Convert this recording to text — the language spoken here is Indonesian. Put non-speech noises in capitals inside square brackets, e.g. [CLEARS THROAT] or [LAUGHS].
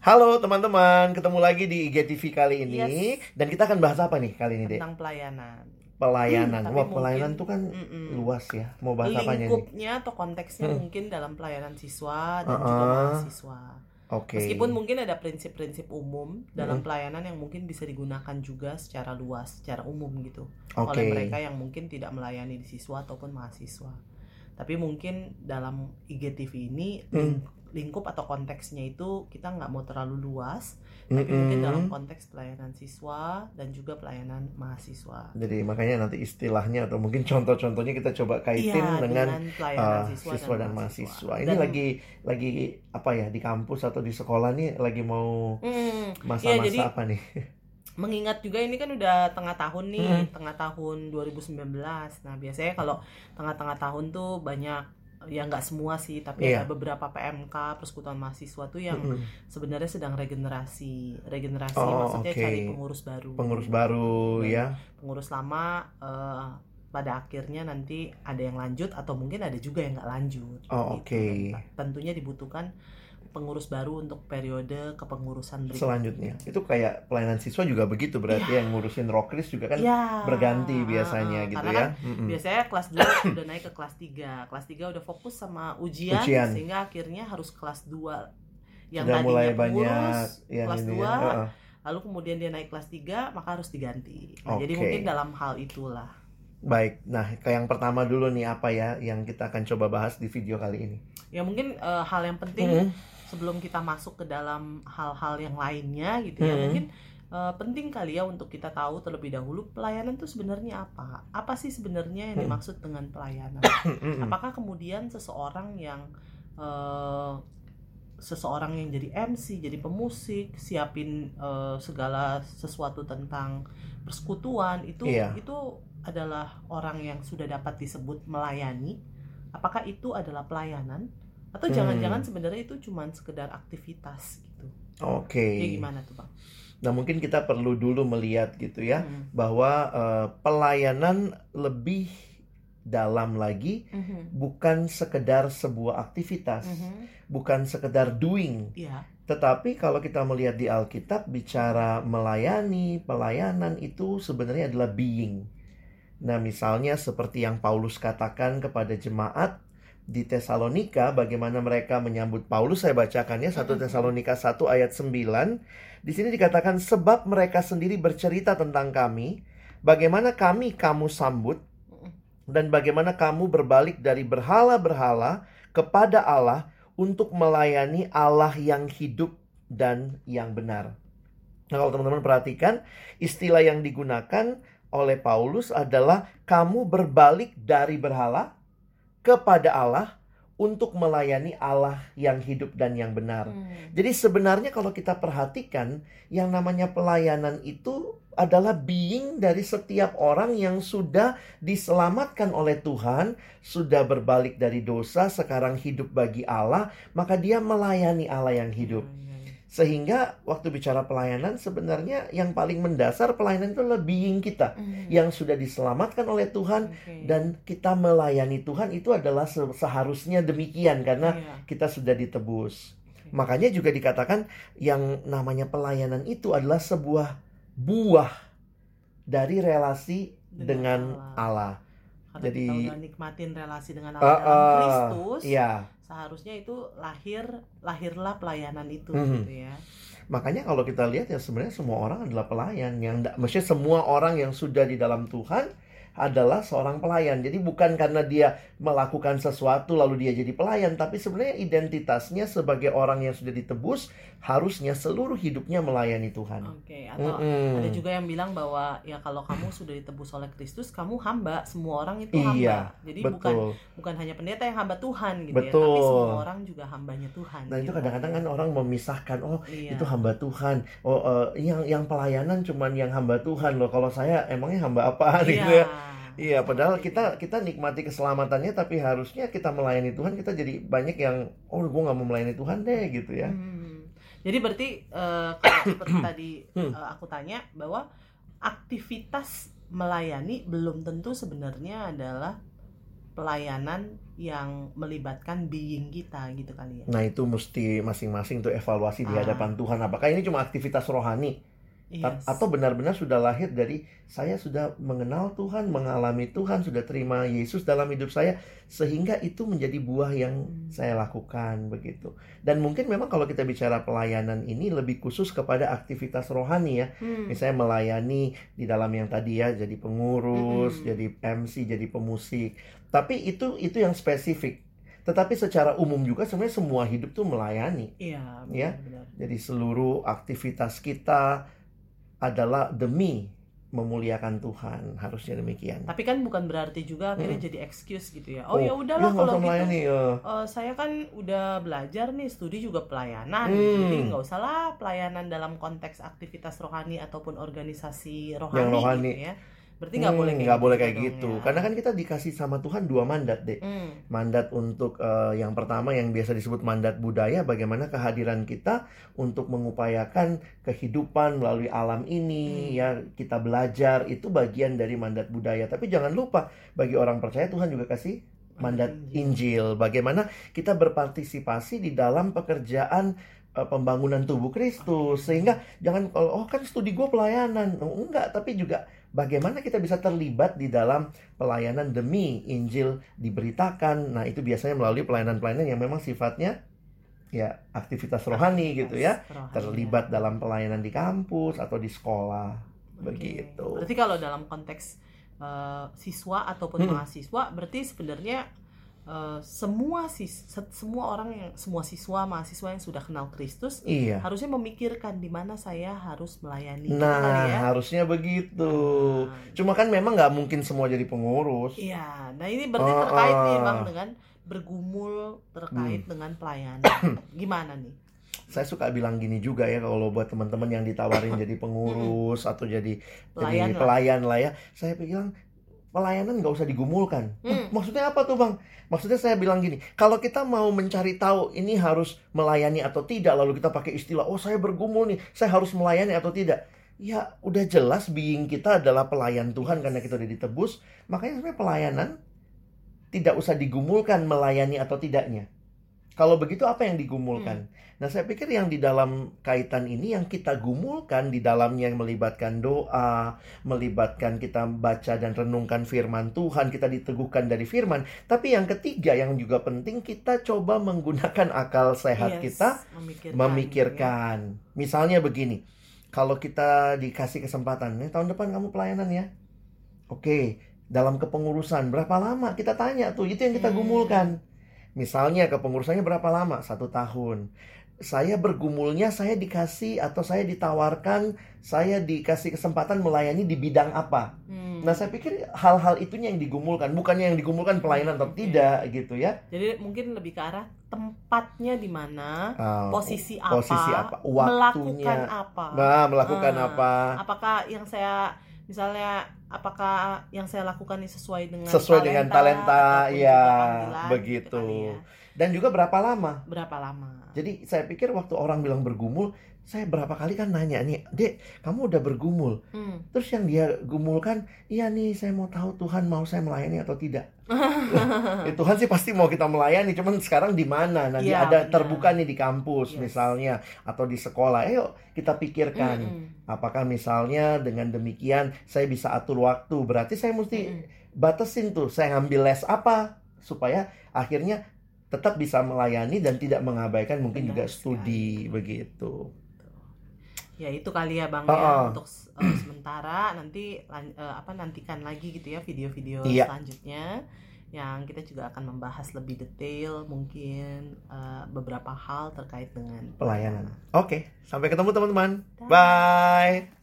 Halo teman-teman, ketemu lagi di IGTV kali ini Yes. dan kita akan bahas apa nih kali ini, Dek? tentang pelayanan. Pelayanan. Hmm, Wah, pelayanan tuh kan Mm-mm. luas ya. Mau bahas apanya nih? Lingkupnya atau konteksnya Hmm. mungkin dalam pelayanan siswa dan Uh-uh. juga mahasiswa. Oke. Meskipun mungkin ada prinsip-prinsip umum dalam Mm. pelayanan yang mungkin bisa digunakan juga secara luas, secara umum gitu, Oke. oleh mereka yang mungkin tidak melayani di siswa ataupun mahasiswa. Tapi mungkin dalam IGTV ini Hmm. lingkup atau konteksnya itu kita nggak mau terlalu luas, tapi mungkin dalam konteks pelayanan siswa dan juga pelayanan mahasiswa. Jadi makanya nanti istilahnya atau mungkin contoh-contohnya kita coba kaitin Iya, dengan pelayanan uh, siswa, siswa dan mahasiswa. Ini Dan- lagi lagi apa ya di kampus atau di sekolah nih lagi mau Hmm, masa-masa Iya, jadi- apa nih? [LAUGHS] mengingat juga ini kan udah tengah tahun nih, Hmm. tengah tahun 2019. Nah, biasanya kalau tengah-tengah tahun tuh banyak ya nggak semua sih, tapi Iya. ada beberapa PMK persekutuan mahasiswa tuh yang Mm-mm. sebenarnya sedang regenerasi. Regenerasi Oh, maksudnya oke. cari pengurus baru. Pengurus baru Dan ya. Pengurus lama eh, pada akhirnya nanti ada yang lanjut atau mungkin ada juga yang nggak lanjut. Oh, gitu. oke. Dan Tentunya dibutuhkan pengurus baru untuk periode kepengurusan berikutnya. Selanjutnya itu kayak pelayanan siswa juga begitu berarti yang ngurusin rokris juga kan Ya, berganti biasanya ah, gitu karena ya. kan Mm-mm. biasanya kelas 2 [COUGHS] udah naik ke kelas 3 kelas 3 udah fokus sama ujian, Ujian. sehingga akhirnya harus kelas 2 yang Sudah tadinya mulai pengurus banyak yang kelas ini 2 ya. Heeh. lalu kemudian dia naik kelas 3 maka harus diganti nah, jadi Oke. mungkin dalam hal itulah Baik, nah kayak yang pertama dulu nih apa ya yang kita akan coba bahas di video kali ini. ya mungkin eh, hal yang penting Mm. Sebelum kita masuk ke dalam hal-hal yang lainnya gitu ya Hmm. mungkin eh, penting kali ya untuk kita tahu terlebih dahulu pelayanan itu sebenarnya apa apa sih sebenarnya yang Hmm. dimaksud dengan pelayanan Mm-mm. [COUGHS] apakah kemudian seseorang yang eh, seseorang yang jadi MC, jadi pemusik, siapin eh, segala sesuatu tentang persekutuan itu Iya. itu adalah orang yang sudah dapat disebut melayani. Apakah itu adalah pelayanan atau Hmm. jangan-jangan sebenarnya itu cuma sekedar aktivitas gitu? Oke. Kayak gimana tuh, Bang? Nah, mungkin kita perlu dulu melihat gitu ya Hmm. bahwa eh, pelayanan lebih dalam lagi Mhm. bukan sekedar sebuah aktivitas, Mhm. bukan sekedar doing, Iya. Tetapi kalau kita melihat di Alkitab bicara melayani, pelayanan itu sebenarnya adalah being. Nah, misalnya seperti yang Paulus katakan kepada jemaat di Tesalonika, bagaimana mereka menyambut Paulus, saya bacakannya 1 Tesalonika 1 ayat 9. Di sini dikatakan sebab mereka sendiri bercerita tentang kami, bagaimana kami kamu sambut dan bagaimana kamu berbalik dari berhala-berhala kepada Allah untuk melayani Allah yang hidup dan yang benar. Nah, kalau teman-teman perhatikan, istilah yang digunakan oleh Paulus adalah kamu berbalik dari berhala kepada Allah untuk melayani Allah yang hidup dan yang benar. Hmm. Jadi sebenarnya kalau kita perhatikan yang namanya pelayanan itu adalah being dari setiap orang yang sudah diselamatkan oleh Tuhan, sudah berbalik dari dosa, sekarang hidup bagi Allah, maka dia melayani Allah yang hidup. Iya. Sehingga waktu bicara pelayanan sebenarnya yang paling mendasar pelayanan itu adalah being kita Mhm. yang sudah diselamatkan oleh Tuhan Oke. dan kita melayani Tuhan itu adalah se- seharusnya demikian karena Iya. kita sudah ditebus. Oke. Makanya juga dikatakan yang namanya pelayanan itu adalah sebuah buah dari relasi dengan, Allah. Karena Jadi- kita udah nikmatin relasi dengan Allah dalam eh, Kristus, Iya, seharusnya itu lahir lahirlah pelayanan itu Mhm. gitu ya. makanya kalau kita lihat ya sebenarnya semua orang adalah pelayan yang maksudnya semua orang yang sudah di dalam Tuhan adalah seorang pelayan. Jadi bukan karena dia melakukan sesuatu lalu dia jadi pelayan, tapi sebenarnya identitasnya sebagai orang yang sudah ditebus harusnya seluruh hidupnya melayani Tuhan. Oke, atau Mm-mm. ada juga yang bilang bahwa ya kalau kamu sudah ditebus oleh Kristus, kamu hamba, semua orang itu Iya, hamba. Jadi bukan Betul. bukan hanya pendeta yang hamba Tuhan gitu ya, Betul. tapi semua orang juga hambanya Tuhan. Nah itu gitu. kadang-kadang kan orang memisahkan, oh Iya. itu hamba Tuhan, oh eh, yang yang pelayanan cuman yang hamba Tuhan loh. Kalau saya emangnya hamba apa Iya. gitu ya? Iya, padahal kita kita nikmati keselamatannya, tapi harusnya kita melayani Tuhan. Kita jadi banyak yang, oh gue nggak mau melayani Tuhan deh gitu ya. Hmm. Jadi berarti eh, kalau seperti [COUGHS] tadi eh, aku tanya bahwa aktivitas melayani belum tentu sebenarnya adalah pelayanan yang melibatkan being kita gitu kali ya. Nah, itu mesti masing-masing tuh evaluasi di Ah. hadapan Tuhan. Apakah ini cuma aktivitas rohani Yes. atau benar-benar sudah lahir dari saya sudah mengenal Tuhan, mengalami Tuhan, sudah terima Yesus dalam hidup saya sehingga itu menjadi buah yang Hmm. saya lakukan begitu. Dan mungkin memang kalau kita bicara pelayanan ini lebih khusus kepada aktivitas rohani ya. Hmm. Misalnya melayani di dalam yang tadi ya jadi pengurus, Mm-mm. jadi MC, jadi pemusik. Tapi itu itu yang spesifik. Tetapi secara umum juga sebenarnya semua hidup tuh melayani. Iya, Ya. benar-benar. Jadi seluruh aktivitas kita adalah demi memuliakan Tuhan. Harusnya demikian. Tapi kan bukan berarti juga akhirnya jadi excuse gitu ya. Oh, Oh, ya udahlah nggak kalau gitu. melayani, ya. eh, saya kan udah belajar nih studi juga pelayanan, Hmm. jadi nggak usah lah pelayanan dalam konteks aktivitas rohani ataupun organisasi rohani, Yang rohani. gitu ya. Berarti nggak boleh Hmm, kayak nggak gitu boleh kayak gitu. ya. Karena kan kita dikasih sama Tuhan dua mandat, Dek. Hmm, Mandat untuk eh, yang pertama yang biasa disebut mandat budaya, bagaimana kehadiran kita untuk mengupayakan kehidupan melalui alam ini, Hmm. ya kita belajar itu bagian dari mandat budaya. Tapi jangan lupa bagi orang percaya Tuhan juga kasih mandat Injil. Bagaimana kita berpartisipasi di dalam pekerjaan eh, pembangunan tubuh Kristus. Sehingga jangan kalau oh kan studi gue pelayanan. Oh, enggak, tapi juga bagaimana kita bisa terlibat di dalam pelayanan demi Injil diberitakan. Nah, itu biasanya melalui pelayanan-pelayanan yang memang sifatnya ya aktivitas rohani gitu ya. Rohani, Terlibat ya. dalam pelayanan di kampus atau di sekolah. Oke. Begitu. Berarti kalau dalam konteks eh, siswa ataupun Hmm. mahasiswa, berarti sebenarnya eh, semua sis se- semua orang yang semua siswa mahasiswa yang sudah kenal Kristus Iya. harusnya memikirkan di mana saya harus melayani gitu Nah, kali ya. harusnya begitu. Nah, Cuma kan memang nggak mungkin semua jadi pengurus. Iya, nah ini berarti Oh, terkait nih oh. bang dengan bergumul terkait Hmm. dengan pelayanan. [COUGHS] Gimana nih? Saya suka bilang gini juga ya kalau buat teman-teman yang ditawarin [COUGHS] jadi pengurus atau jadi Pelayan jadi lah. pelayan lah ya. Saya bilang pelayanan nggak usah digumulkan. Hmm. Maksudnya apa tuh bang? Maksudnya saya bilang gini, kalau kita mau mencari tahu ini harus melayani atau tidak, lalu kita pakai istilah, oh saya bergumul nih, saya harus melayani atau tidak. Ya udah jelas being kita adalah pelayan Tuhan karena kita udah ditebus. Makanya sebenarnya pelayanan tidak usah digumulkan melayani atau tidaknya. Kalau begitu apa yang digumulkan? Nah, saya pikir yang di dalam kaitan ini yang kita gumulkan di dalamnya yang melibatkan doa, melibatkan kita baca dan renungkan firman Tuhan, kita diteguhkan dari firman. Tapi yang ketiga yang juga penting kita coba menggunakan akal sehat Yes, kita memikirkan. memikirkan. Misalnya begini, kalau kita dikasih kesempatan, nih tahun depan kamu pelayanan ya. Oke, dalam kepengurusan berapa lama? Kita tanya tuh, itu yang kita Hmm. gumulkan. Misalnya kepengurusannya berapa lama? Satu tahun. Saya bergumulnya, saya dikasih atau saya ditawarkan, saya dikasih kesempatan melayani di bidang apa? Hmm. Nah, saya pikir hal-hal itunya yang digumulkan, bukannya yang digumulkan pelayanan atau Oke. tidak gitu ya. Jadi mungkin lebih ke arah tempatnya di mana, Ah, posisi apa, posisi apa, waktunya. melakukan apa. Nah, melakukan Ah, apa? Apakah yang saya misalnya apakah yang saya lakukan ini sesuai dengan Sesuai dengan talenta, ataupun ya, juga panggilan, begitu. kali ya. Dan juga berapa lama? Berapa lama? Jadi saya pikir waktu orang bilang bergumul, saya berapa kali kan nanya nih, Dek, kamu udah bergumul. Hmm. Terus yang dia gumulkan, iya nih saya mau tahu Tuhan mau saya melayani atau tidak. Ya, [LAUGHS] Tuhan sih pasti mau kita melayani, cuman sekarang di mana? Dia Iya, ada benar. terbuka nih di kampus Yes. misalnya atau di sekolah. Ayo kita pikirkan. Mm-mm. Apakah misalnya dengan demikian saya bisa atur waktu? Berarti saya mesti Mm-mm. batasin tuh, saya ngambil les apa supaya akhirnya tetap bisa melayani dan tidak mengabaikan mungkin Benar juga sekali. studi begitu. Ya itu kali ya bang Ah, ya untuk eh, [CLEARS THROAT] sementara nanti eh, apa nantikan lagi gitu ya video-video Iya. selanjutnya yang kita juga akan membahas lebih detail mungkin eh, beberapa hal terkait dengan Pelayanan. Oke, sampai ketemu teman-teman. Bye.